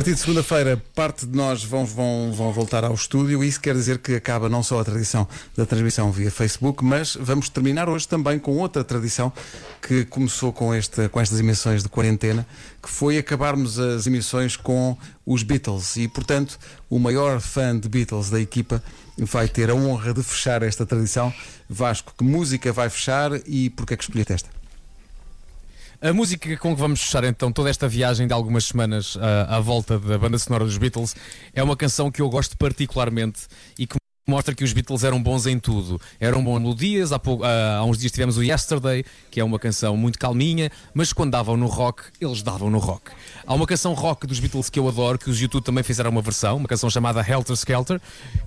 partir de segunda-feira, parte de nós vão, vão, vão voltar ao estúdio e isso quer dizer que acaba não só a tradição da transmissão via Facebook, mas vamos terminar hoje também com outra tradição que começou com, este, com estas emissões de quarentena, que foi acabarmos as emissões com os Beatles. E, portanto, o maior fã de Beatles da equipa vai ter a honra de fechar esta tradição. Vasco, que música vai fechar e porquê é que escolheste esta? A música com que vamos fechar então toda esta viagem de algumas semanas uh, à volta da banda sonora dos Beatles é uma canção que eu gosto particularmente e que mostra que os Beatles eram bons em tudo. Eram bons melodias, há, pouco, há, há uns dias tivemos o Yesterday, que é uma canção muito calminha, mas quando davam no rock, eles davam no rock. Há uma canção rock dos Beatles que eu adoro, que os YouTube também fizeram uma versão, uma canção chamada Helter Skelter,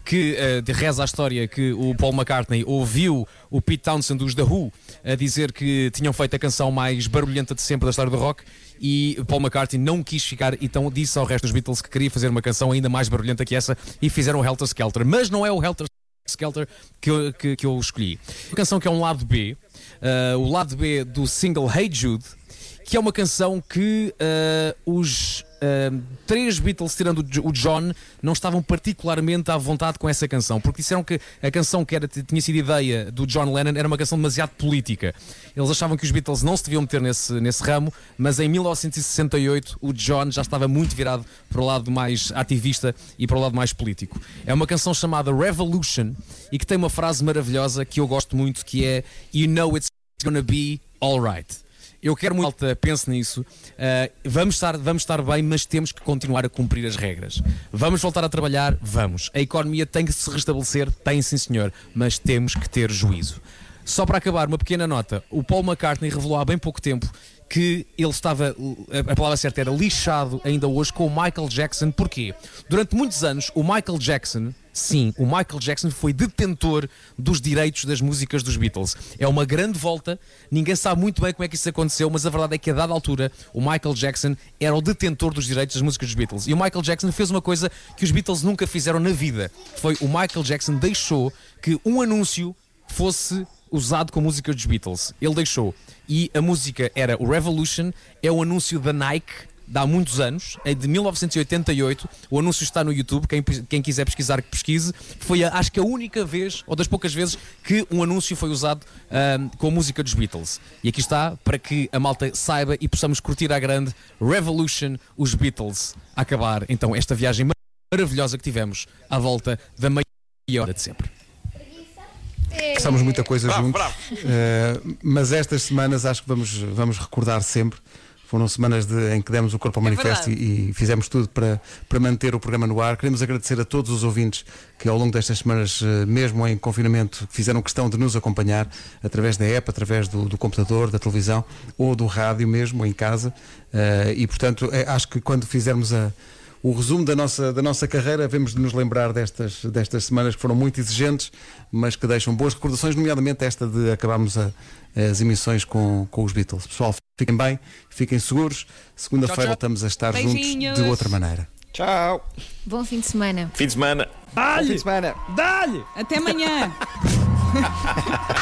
que uh, reza a história que o Paul McCartney ouviu o Pete Townsend dos The Who a dizer que tinham feito a canção mais barulhenta de sempre da história do rock e Paul McCartney não quis ficar, então disse ao resto dos Beatles que queria fazer uma canção ainda mais barulhenta que essa e fizeram o Helter Skelter. Mas não é o Helter Skelter que eu, que, que eu escolhi. A canção que é um lado B, uh, o lado B do single Hey Jude, que é uma canção que uh, os três Beatles, tirando o John, não estavam particularmente à vontade com essa canção, porque disseram que a canção que era, tinha sido ideia do John Lennon era uma canção demasiado política. Eles achavam que os Beatles não se deviam meter nesse, nesse ramo, mas em 1968 o John já estava muito virado para o lado mais ativista e para o lado mais político. É uma canção chamada Revolution e que tem uma frase maravilhosa que eu gosto muito, que é You know it's gonna be alright. Eu quero muito alta, pense nisso. Uh, vamos, estar, vamos estar bem, mas temos que continuar a cumprir as regras. Vamos voltar a trabalhar? Vamos. A economia tem que se restabelecer? Tem sim, senhor. Mas temos que ter juízo. Só para acabar, uma pequena nota. O Paul McCartney revelou há bem pouco tempo que ele estava, a palavra certa era lixado ainda hoje com o Michael Jackson. Porquê? Durante muitos anos, o Michael Jackson, sim, o Michael Jackson foi detentor dos direitos das músicas dos Beatles. É uma grande volta, ninguém sabe muito bem como é que isso aconteceu, mas a verdade é que a dada altura o Michael Jackson era o detentor dos direitos das músicas dos Beatles. E o Michael Jackson fez uma coisa que os Beatles nunca fizeram na vida. Foi o Michael Jackson deixou que um anúncio fosse usado com música dos Beatles. Ele deixou. E a música era o Revolution, é o anúncio da Nike de há muitos anos, é de 1988. O anúncio está no YouTube, quem, quem quiser pesquisar, que pesquise. Foi, acho que, a única vez, ou das poucas vezes, que um anúncio foi usado um, com a música dos Beatles. E aqui está, para que a malta saiba e possamos curtir à grande Revolution, os Beatles. A acabar, então, esta viagem maravilhosa que tivemos à volta da maior de sempre. Passamos muita coisa bravo, juntos. Bravo. Uh, mas estas semanas acho que vamos, vamos recordar sempre. Foram semanas de, em que demos o corpo ao é manifesto e, e, fizemos tudo para, para manter o programa no ar. Queremos agradecer a todos os ouvintes que ao longo destas semanas, eh, mesmo em confinamento, fizeram questão de nos acompanhar através da app, através do, do computador, da televisão ou do rádio mesmo, em casa. Uh, e portanto, é, acho que quando fizermos a o resumo da nossa, da nossa carreira, devemos de nos lembrar destas, destas semanas que foram muito exigentes, mas que deixam boas recordações, nomeadamente esta de acabarmos a, as emissões com, com os Beatles. Pessoal, fiquem bem, fiquem seguros. Segunda-feira voltamos a estar Beijinhos. juntos de outra maneira. Tchau. Bom fim de semana. Fim de semana. Dá-lhe. Fim de semana. Dá-lhe. Até amanhã.